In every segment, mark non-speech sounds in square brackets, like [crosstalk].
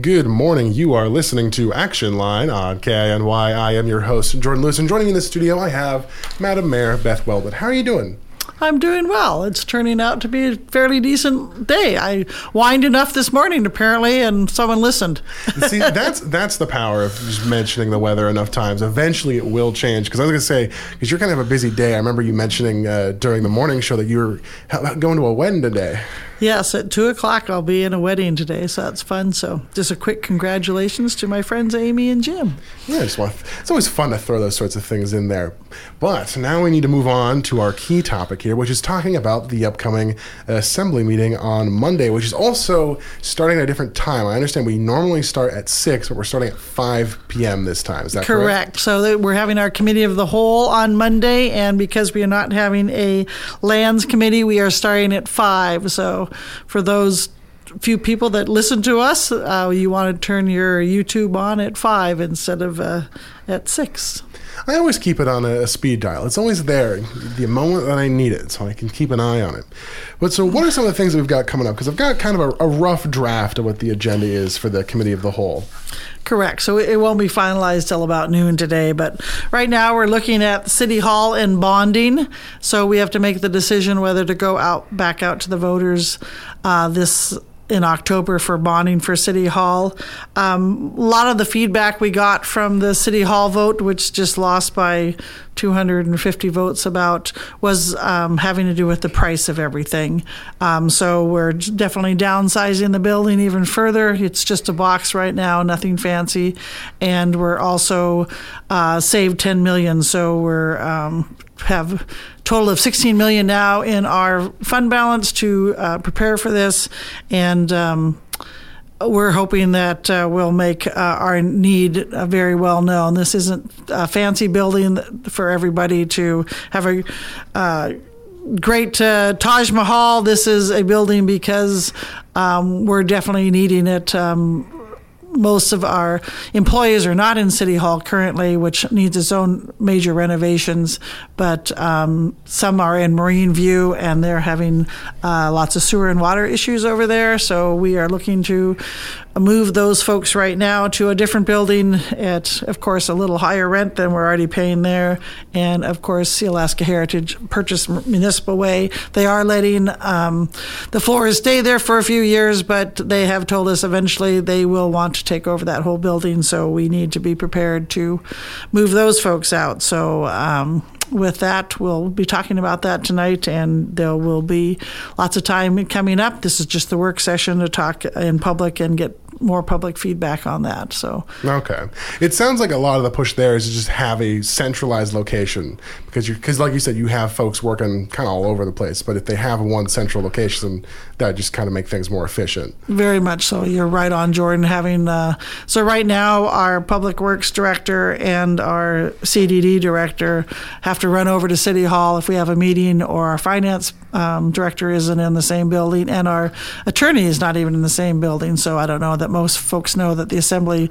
Good morning. You are listening to Action Line on KINY. I am your host, Jordan Lewis, and joining me in the studio, I have Madam Mayor Beth Weldon. How are you doing? I'm doing well. It's turning out to be a fairly decent day. I whined enough this morning, apparently, and someone listened. [laughs] See, that's that's the power of just mentioning the weather enough times. Eventually, it will change. Because I was going to say, because you're kind of a busy day. I remember you mentioning uh, during the morning show that you were going to a wedding today. Yes, at two o'clock I'll be in a wedding today, so that's fun. So just a quick congratulations to my friends Amy and Jim. Yeah, I just want, it's always fun to throw those sorts of things in there. But now we need to move on to our key topic here, which is talking about the upcoming assembly meeting on Monday, which is also starting at a different time. I understand we normally start at six, but we're starting at five p.m. this time. Is that correct? Correct. So we're having our committee of the whole on Monday, and because we are not having a lands committee, we are starting at five. So for those few people that listen to us, uh, you want to turn your YouTube on at five instead of uh, at six. I always keep it on a, speed dial. It's always there the moment that I need it, so I can keep an eye on it. But so, what are some of the things that we've got coming up? Because I've got kind of a, a rough draft of what the agenda is for the committee of the whole. Correct. So it won't be finalized till about noon today. But right now we're looking at City Hall and bonding. So we have to make the decision whether to go out back out to the voters uh, this in October for bonding for City Hall. Um, a lot of the feedback we got from the City Hall vote, which just lost by 250 votes, about was um, having to do with the price of everything. Um, so we're definitely downsizing the building even further. It's just a box right now, nothing fancy, and we're also uh, saved 10 million. So we're um, have total of 16 million now in our fund balance to uh, prepare for this, and um, we're hoping that uh, we'll make uh, our need uh, very well known. This isn't a fancy building for everybody to have a uh, great uh, Taj Mahal. This is a building because um, we're definitely needing it. Um, most of our employees are not in City Hall currently, which needs its own major renovations, but um, some are in Marine View and they're having uh, lots of sewer and water issues over there. So we are looking to move those folks right now to a different building at, of course, a little higher rent than we're already paying there. And of course, the Alaska Heritage Purchase Municipal Way. They are letting um, the floors stay there for a few years, but they have told us eventually they will want to take over that whole building. So we need to be prepared to move those folks out. So um, with that, we'll be talking about that tonight, and there will be lots of time coming up. This is just the work session to talk in public and get more public feedback on that. So okay, it sounds like a lot of the push there is to just have a centralized location because you because like you said, you have folks working kind of all over the place. But if they have one central location, that just kind of make things more efficient. Very much so. You're right on, Jordan. Having uh, so right now, our public works director and our CDD director have to run over to City Hall if we have a meeting, or our finance um, director isn't in the same building, and our attorney is not even in the same building. So I don't know that most folks know that the assembly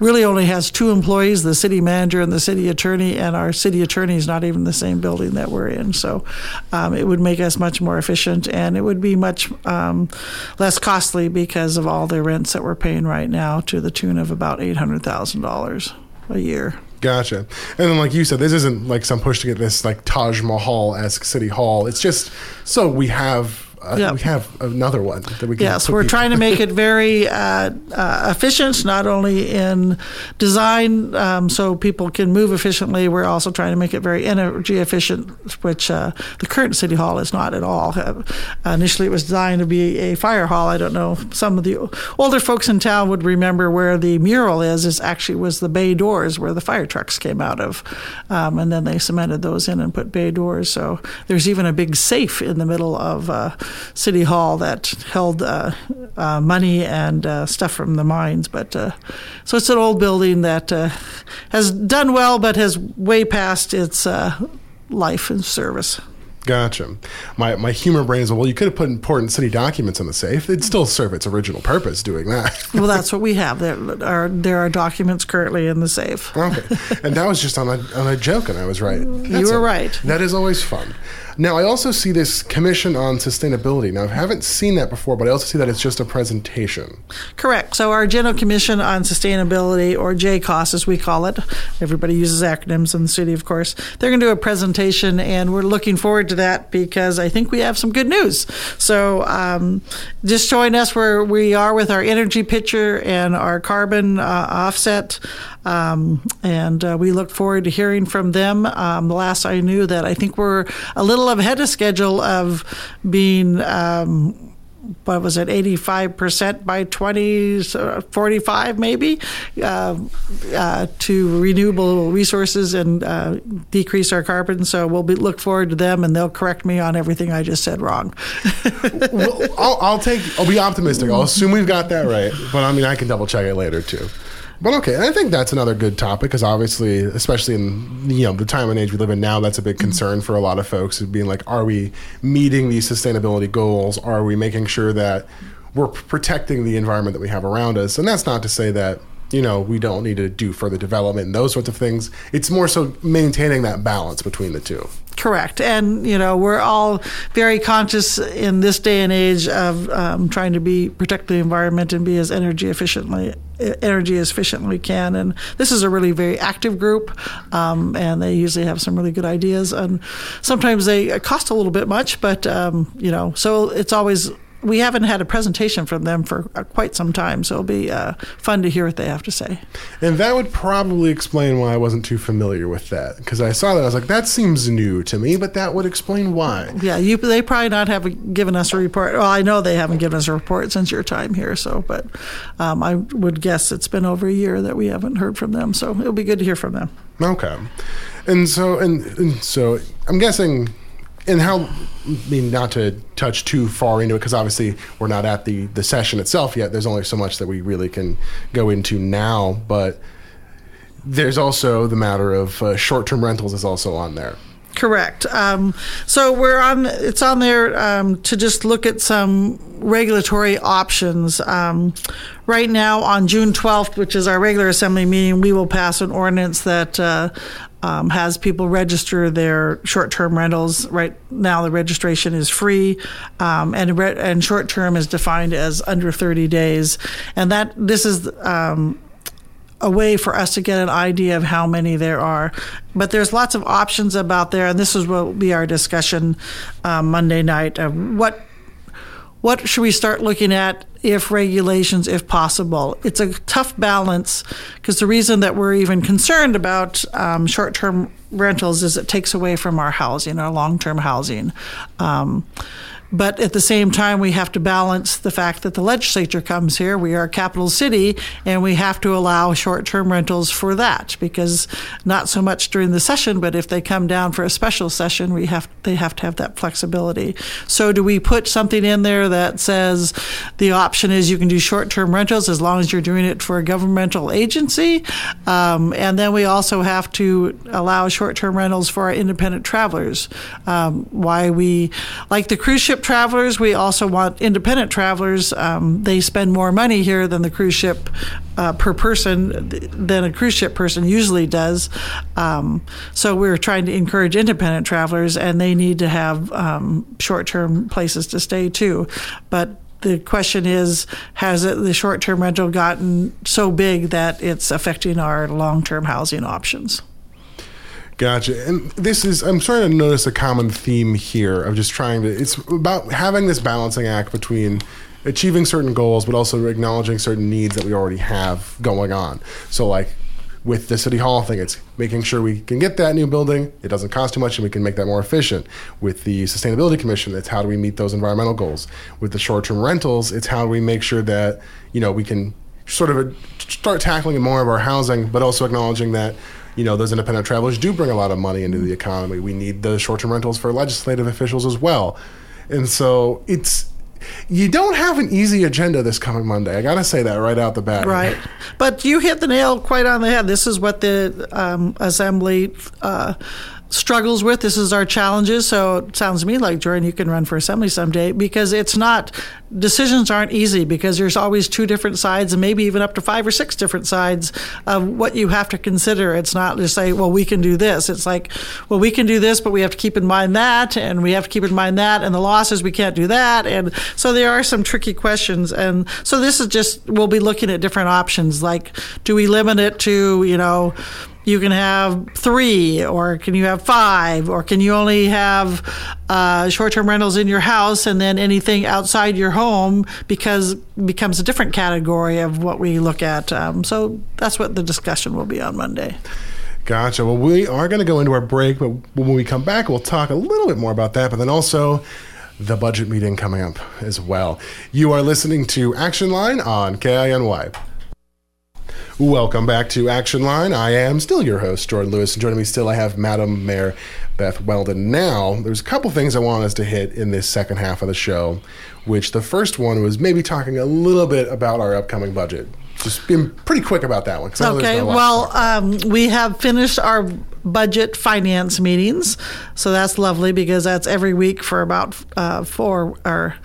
really only has two employees the city manager and the city attorney and our city attorney is not even the same building that we're in so um, it would make us much more efficient and it would be much um, less costly because of all the rents that we're paying right now to the tune of about $800000 a year Gotcha. And then, like you said, this isn't like some push to get this like Taj Mahal esque city hall. It's just so we have uh, yep. we have another one that we can. Yes, we're trying to make it [laughs] very uh, uh, efficient, not only in design, um, so people can move efficiently. We're also trying to make it very energy efficient, which uh, the current city hall is not at all. Uh, initially, it was designed to be a fire hall. I don't know. Some of the older folks in town would remember where the mural is. Is actually was the bay doors where the fire trucks came out of, um, and then they cemented those in and put bay doors. So there's even a big safe in the middle of uh, City Hall that held uh, uh, money and uh, stuff from the mines. But uh, so it's an old building that uh, has done well, but has way past its uh, life and service. Gotcha. My my humor brain is well, you could have put important city documents in the safe. It'd still serve its original purpose doing that. [laughs] well, that's what we have. There are there are documents currently in the safe. okay, and that was just on a on a joke, and I was right. That's you were a, right. That is always fun. Now, I also see this Commission on Sustainability. Now, I haven't seen that before, but I also see that it's just a presentation. Correct. So, our Juneau Commission on Sustainability, or JCOS as we call it, everybody uses acronyms in the city, of course, they're going to do a presentation, and we're looking forward to that because I think we have some good news. So, um, just join us where we are with our energy picture and our carbon uh, offset. Um, and uh, we look forward to hearing from them. Um, last I knew that I think we're a little ahead of schedule of being. Um, what was it, 85% by 2045 maybe, uh, uh, to renewable resources and uh, decrease our carbon. So we'll be, look forward to them and they'll correct me on everything I just said wrong. [laughs] well, I'll, I'll take, I'll be optimistic. I'll assume we've got that right. But I mean, I can double check it later too. But okay, and I think that's another good topic because obviously, especially in you know the time and age we live in now, that's a big concern for a lot of folks. Being like, are we meeting these sustainability goals? Are we making sure that we're protecting the environment that we have around us? And that's not to say that you know we don't need to do further development and those sorts of things. It's more so maintaining that balance between the two. Correct. And, you know, we're all very conscious in this day and age of um, trying to be protect the environment and be as energy efficiently energy as efficient we can. And this is a really very active group, um, and they usually have some really good ideas. And sometimes they cost a little bit much, but, um, you know, so it's always we haven't had a presentation from them for uh, quite some time, so it'll be uh, fun to hear what they have to say. And that would probably explain why I wasn't too familiar with that because I saw that I was like, that seems new to me, but that would explain why. Yeah, you they probably not have given us a report. Well, I know they haven't given us a report since your time here, so but um, I would guess it's been over a year that we haven't heard from them, so it'll be good to hear from them. Okay, and so and, and so I'm guessing and how I mean not to touch too far into it because obviously we're not at the the session itself yet. There's only so much that we really can go into now, but there's also the matter of uh, short-term rentals is also on there. Correct. Um, so we're on. It's on there um, to just look at some regulatory options. Um, right now, on June 12th, which is our regular assembly meeting, we will pass an ordinance that uh, um, has people register their short-term rentals. Right now, the registration is free, um, and re- and short-term is defined as under 30 days. And that this is um, a way for us to get an idea of how many there are. But there's lots of options about there, and this is what will be our discussion um, Monday night. Of what what should we start looking at if regulations, if possible? It's a tough balance because the reason that we're even concerned about um, short term rentals is it takes away from our housing, our long term housing. Um, but at the same time, we have to balance the fact that the legislature comes here. We are a capital city, and we have to allow short term rentals for that because not so much during the session, but if they come down for a special session, we have they have to have that flexibility. So, do we put something in there that says the option is you can do short term rentals as long as you're doing it for a governmental agency? Um, and then we also have to allow short term rentals for our independent travelers. Um, why we like the cruise ship travelers, we also want independent travelers. Um, they spend more money here than the cruise ship uh, per person than a cruise ship person usually does. Um, so we're trying to encourage independent travelers, and they need to have um, short-term places to stay too. But the question is, has it, the short-term rental gotten so big that it's affecting our long-term housing options? Gotcha. And this is, I'm starting to notice a common theme here of just trying to, it's about having this balancing act between achieving certain goals, but also acknowledging certain needs that we already have going on. So, like with the City Hall thing, it's making sure we can get that new building, it doesn't cost too much, and we can make that more efficient. With the Sustainability Commission, it's how do we meet those environmental goals. With the short term rentals, it's how do we make sure that, you know, we can sort of start tackling more of our housing, but also acknowledging that you know, those independent travelers do bring a lot of money into the economy. We need the short term rentals for legislative officials as well. And so it's you don't have an easy agenda this coming Monday. I got to say that right out the bat. Right. But you hit the nail quite on the head. This is what the um, assembly uh, struggles with. This is our challenges. So it sounds to me like Jordan, you can run for assembly someday because it's not decisions aren't easy because there's always two different sides and maybe even up to five or six different sides of what you have to consider. It's not just say, well, we can do this. It's like, well, we can do this, but we have to keep in mind that, and we have to keep in mind that, and the losses we can't do that, and so there are some tricky questions. And so this is just we'll be looking at different options, like do we limit it to you know you can have three, or can you have five, or can you only have uh, short-term rentals in your house, and then anything outside your home because becomes a different category of what we look at. Um, so that's what the discussion will be on Monday. Gotcha. Well, we are going to go into our break, but when we come back, we'll talk a little bit more about that, but then also the budget meeting coming up as well. You are listening to Action Line on KINY. Welcome back to Action Line. I am still your host, Jordan Lewis, and joining me still I have Madam Mayor Beth Weldon. Now, there's a couple things I want us to hit in this second half of the show, which the first one was maybe talking a little bit about our upcoming budget. Just being pretty quick about that one. Okay. Well, um, we have finished our budget finance meetings, so that's lovely because that's every week for about uh, four or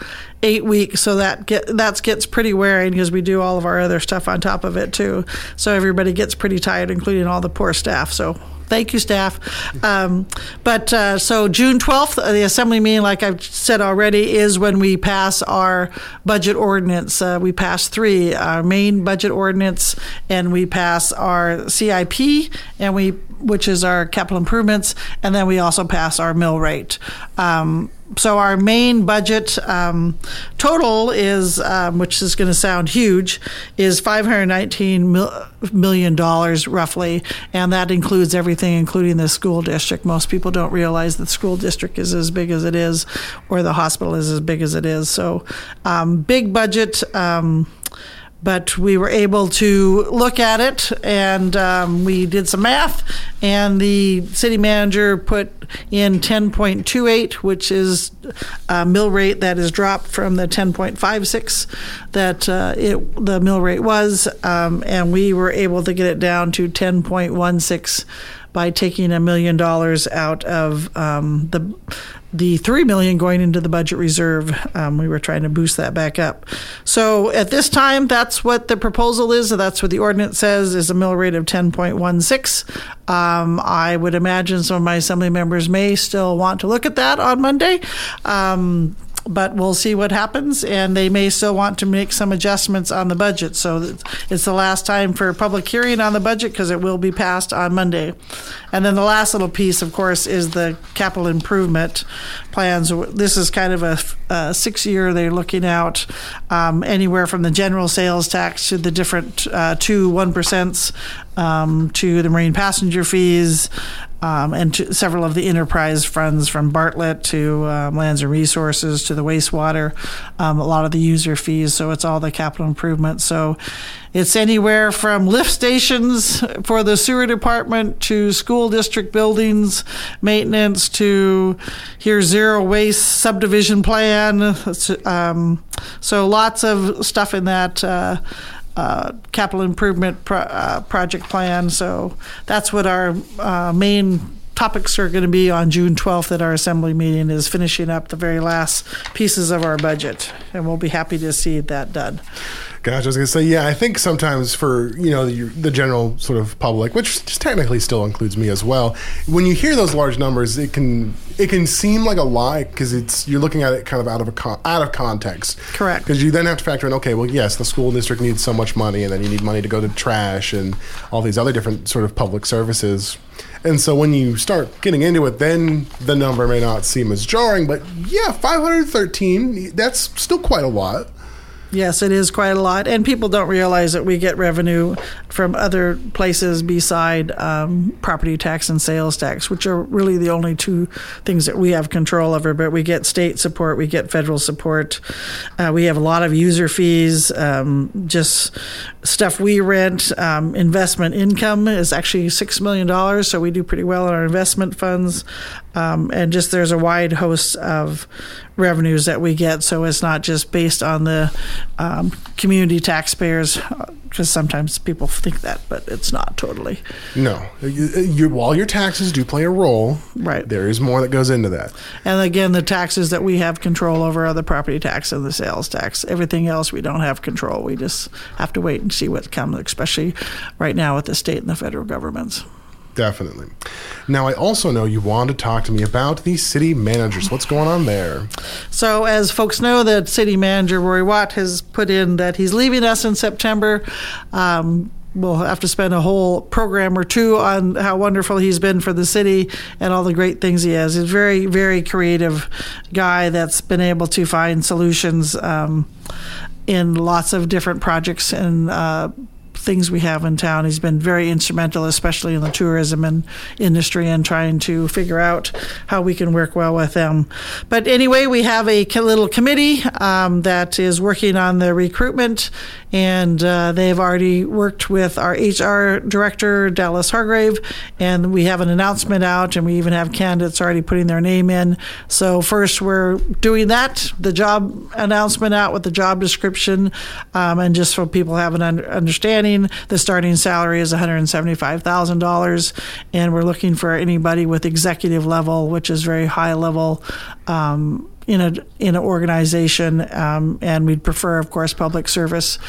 eight weeks. So that get that gets pretty wearing because we do all of our other stuff on top of it too. So everybody gets pretty tired, including all the poor staff. So Thank you, staff. Um, but uh, so June 12th, uh, the assembly meeting, like I've said already, is when we pass our budget ordinance. Uh, we pass three our main budget ordinance, and we pass our CIP, and we which is our capital improvements, and then we also pass our mill rate. Um, so our main budget um, total is, um, which is going to sound huge, is five hundred nineteen million dollars roughly, and that includes everything, including the school district. Most people don't realize that the school district is as big as it is, or the hospital is as big as it is. So, um, big budget. Um, but we were able to look at it and um, we did some math and the city manager put in 10.28 which is a mill rate that is dropped from the 10.56 that uh, it, the mill rate was um, and we were able to get it down to 10.16 by taking a million dollars out of um, the the three million going into the budget reserve. Um, we were trying to boost that back up. So at this time, that's what the proposal is. That's what the ordinance says is a mill rate of ten point one six. Um, I would imagine some of my assembly members may still want to look at that on Monday. Um, but we'll see what happens, and they may still want to make some adjustments on the budget. So it's the last time for public hearing on the budget because it will be passed on Monday. And then the last little piece, of course, is the capital improvement plans. This is kind of a, a six year, they're looking out um, anywhere from the general sales tax to the different uh, two 1% um, to the marine passenger fees, um, and to several of the enterprise funds from Bartlett to um, Lands and Resources to the wastewater, um, a lot of the user fees. So it's all the capital improvements. So it's anywhere from lift stations for the sewer department to school district buildings maintenance to here zero waste subdivision plan. Um, so lots of stuff in that. Uh, uh, capital improvement pro- uh, project plan. So that's what our uh, main topics are going to be on June 12th at our assembly meeting is finishing up the very last pieces of our budget. And we'll be happy to see that done. Gosh, I was gonna say, yeah. I think sometimes for you know the, the, general sort of public, which just technically still includes me as well, when you hear those large numbers, it can it can seem like a lie because it's you're looking at it kind of out of a con- out of context. Correct. Because you then have to factor in, okay, well, yes, the school district needs so much money, and then you need money to go to trash and all these other different sort of public services. And so when you start getting into it, then the number may not seem as jarring, but yeah, 513, that's still quite a lot. Yes, it is quite a lot, and people don't realize that we get revenue from other places beside um, property tax and sales tax, which are really the only two things that we have control over. But we get state support, we get federal support, uh, we have a lot of user fees, um, just stuff we rent. Um, investment income is actually six million dollars, so we do pretty well in our investment funds. Um, and just there's a wide host of revenues that we get. So it's not just based on the um, community taxpayers, because sometimes people think that, but it's not totally. No, you, you, while your taxes do play a role, Right. there is more that goes into that. And again, the taxes that we have control over are the property tax and the sales tax. Everything else we don't have control. We just have to wait and see what comes, especially right now with the state and the federal governments. Definitely. Now, I also know you want to talk to me about the city managers. What's going on there? So, as folks know, the city manager Rory Watt has put in that he's leaving us in September. Um, we'll have to spend a whole program or two on how wonderful he's been for the city and all the great things he has. He's a very, very creative guy that's been able to find solutions um, in lots of different projects and. Uh, things we have in town. He's been very instrumental, especially in the tourism and industry, and trying to figure out how we can work well with them. But anyway, we have a little committee um, that is working on the recruitment, and uh, they've already worked with our HR director, Dallas Hargrave, and we have an announcement out, and we even have candidates already putting their name in. So first, we're doing that, the job announcement out with the job description, um, and just so people have an un- understanding, the starting salary is $175,000, and we're looking for anybody with executive level, which is very high level. Um, in a in an organization, um, and we'd prefer, of course, public service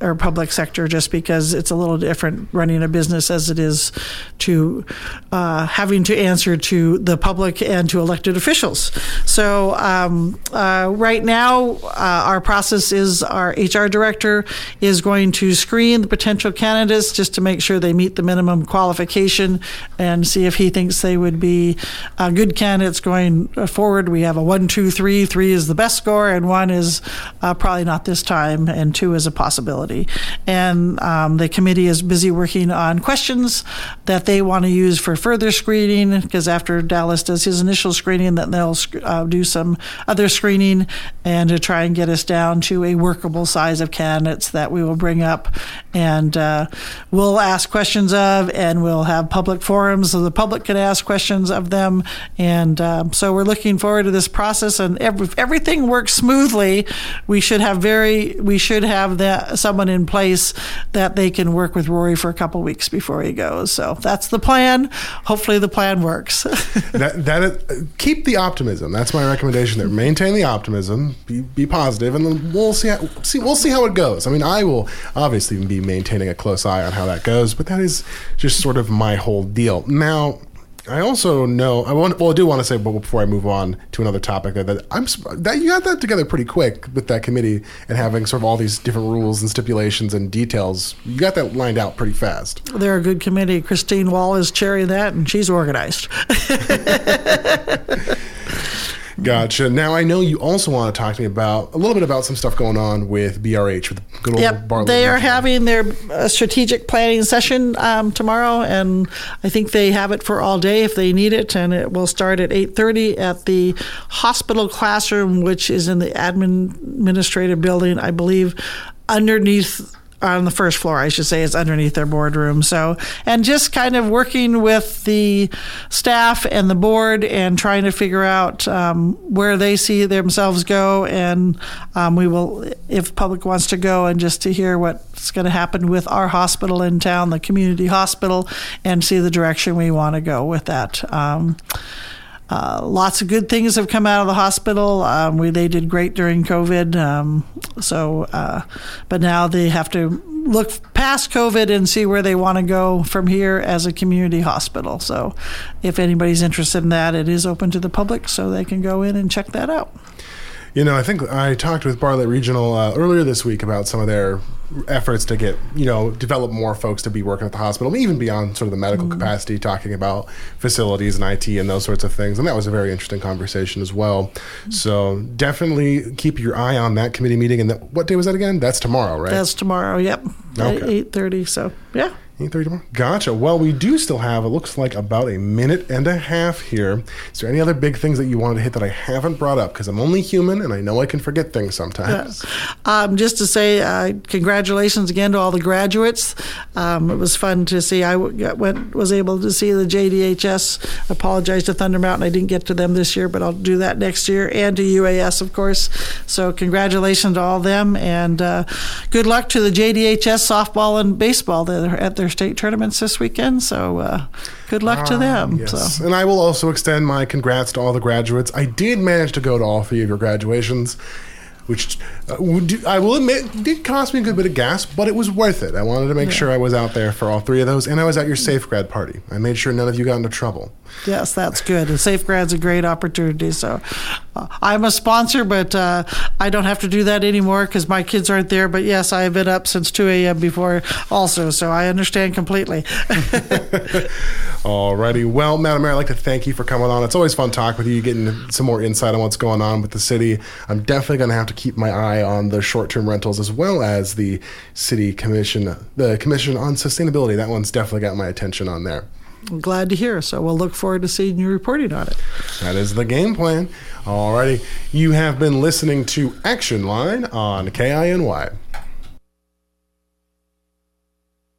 or public sector, just because it's a little different running a business as it is to uh, having to answer to the public and to elected officials. So um, uh, right now, uh, our process is our HR director is going to screen the potential candidates just to make sure they meet the minimum qualification and see if he thinks they would be uh, good candidates going forward. We have a one, two, three. Three Three is the best score, and one is uh, probably not this time, and two is a possibility. And um, the committee is busy working on questions that they want to use for further screening, because after Dallas does his initial screening, then they'll uh, do some other screening and to try and get us down to a workable size of candidates that we will bring up and uh, we'll ask questions of, and we'll have public forums so the public can ask questions of them. And um, so we're looking forward to this process. And if everything works smoothly, we should have very we should have that someone in place that they can work with Rory for a couple weeks before he goes. So that's the plan. Hopefully, the plan works. [laughs] that that is, keep the optimism. That's my recommendation. There, maintain the optimism. Be, be positive, and then we'll see. How, see, we'll see how it goes. I mean, I will obviously be maintaining a close eye on how that goes, but that is just sort of my whole deal. Now, I also know I want. Well, I do want to say, but before I move on to another topic, that, that I'm that you got that together pretty quick with that committee and having sort of all these different rules and stipulations and details. You got that lined out pretty fast. They're a good committee. Christine Woll is chairing that, and she's organized. [laughs] [laughs] Gotcha. Now I know you also want to talk to me about a little bit about some stuff going on with BRH with good old Yep, Bartlett they are having their uh, strategic planning session um, tomorrow, and I think they have it for all day if they need it, and it will start at eight thirty at the hospital classroom, which is in the admin administrative building, I believe, underneath. On the first floor, I should say, is underneath their boardroom. So, and just kind of working with the staff and the board and trying to figure out um, where they see themselves go. And um, we will, if public wants to go, and just to hear what's going to happen with our hospital in town, the community hospital, and see the direction we want to go with that. Um, uh, lots of good things have come out of the hospital. Um, we, they did great during COVID. Um, so, uh, but now they have to look past COVID and see where they want to go from here as a community hospital. So, if anybody's interested in that, it is open to the public, so they can go in and check that out. You know, I think I talked with Bartlett Regional uh, earlier this week about some of their efforts to get, you know, develop more folks to be working at the hospital, even beyond sort of the medical Mm-hmm. capacity, talking about facilities and IT and those sorts of things. And that was a very interesting conversation as well. Mm-hmm. So definitely keep your eye on that committee meeting. And that, what day was that again? That's tomorrow, right? That's tomorrow. Yep, Okay. eight thirty. So, yeah. 8:30 tomorrow. Gotcha. Well, we do still have, it looks like about a minute and a half here. Is there any other big things that you wanted to hit that I haven't brought up? Because I'm only human and I know I can forget things sometimes. Um, just to say, uh, congratulations again to all the graduates. Um, it was fun to see. I went was able to see the JDHS. Apologize to Thunder Mountain. I didn't get to them this year, but I'll do that next year, and to UAS, of course. So congratulations to all them, and uh, good luck to the JDHS softball and baseball. They're at their state tournaments this weekend. So uh, good luck to them. Yes. So. And I will also extend my congrats to all the graduates. I did manage to go to all three of your graduations which uh, I will admit did cost me a good bit of gas, but it was worth it. I wanted to make yeah. sure I was out there for all three of those, and I was at your safe grad party. I made sure none of you got into trouble. Yes, that's good. And safe grad's a great opportunity. So I'm a sponsor, but uh, I don't have to do that anymore because my kids aren't there. But yes, I have been up since 2 a.m. before also, so I understand completely. [laughs] Alrighty. Well, Madam Mayor, I'd like to thank you for coming on. It's always fun talking with you, getting some more insight on what's going on with the city. I'm definitely going to have to keep my eye on the short-term rentals as well as the city commission, the commission on sustainability. That one's definitely got my attention on there. Glad to hear. So we'll look forward to seeing you reporting on it. That is the game plan. Alrighty. You have been listening to Action Line on KINY.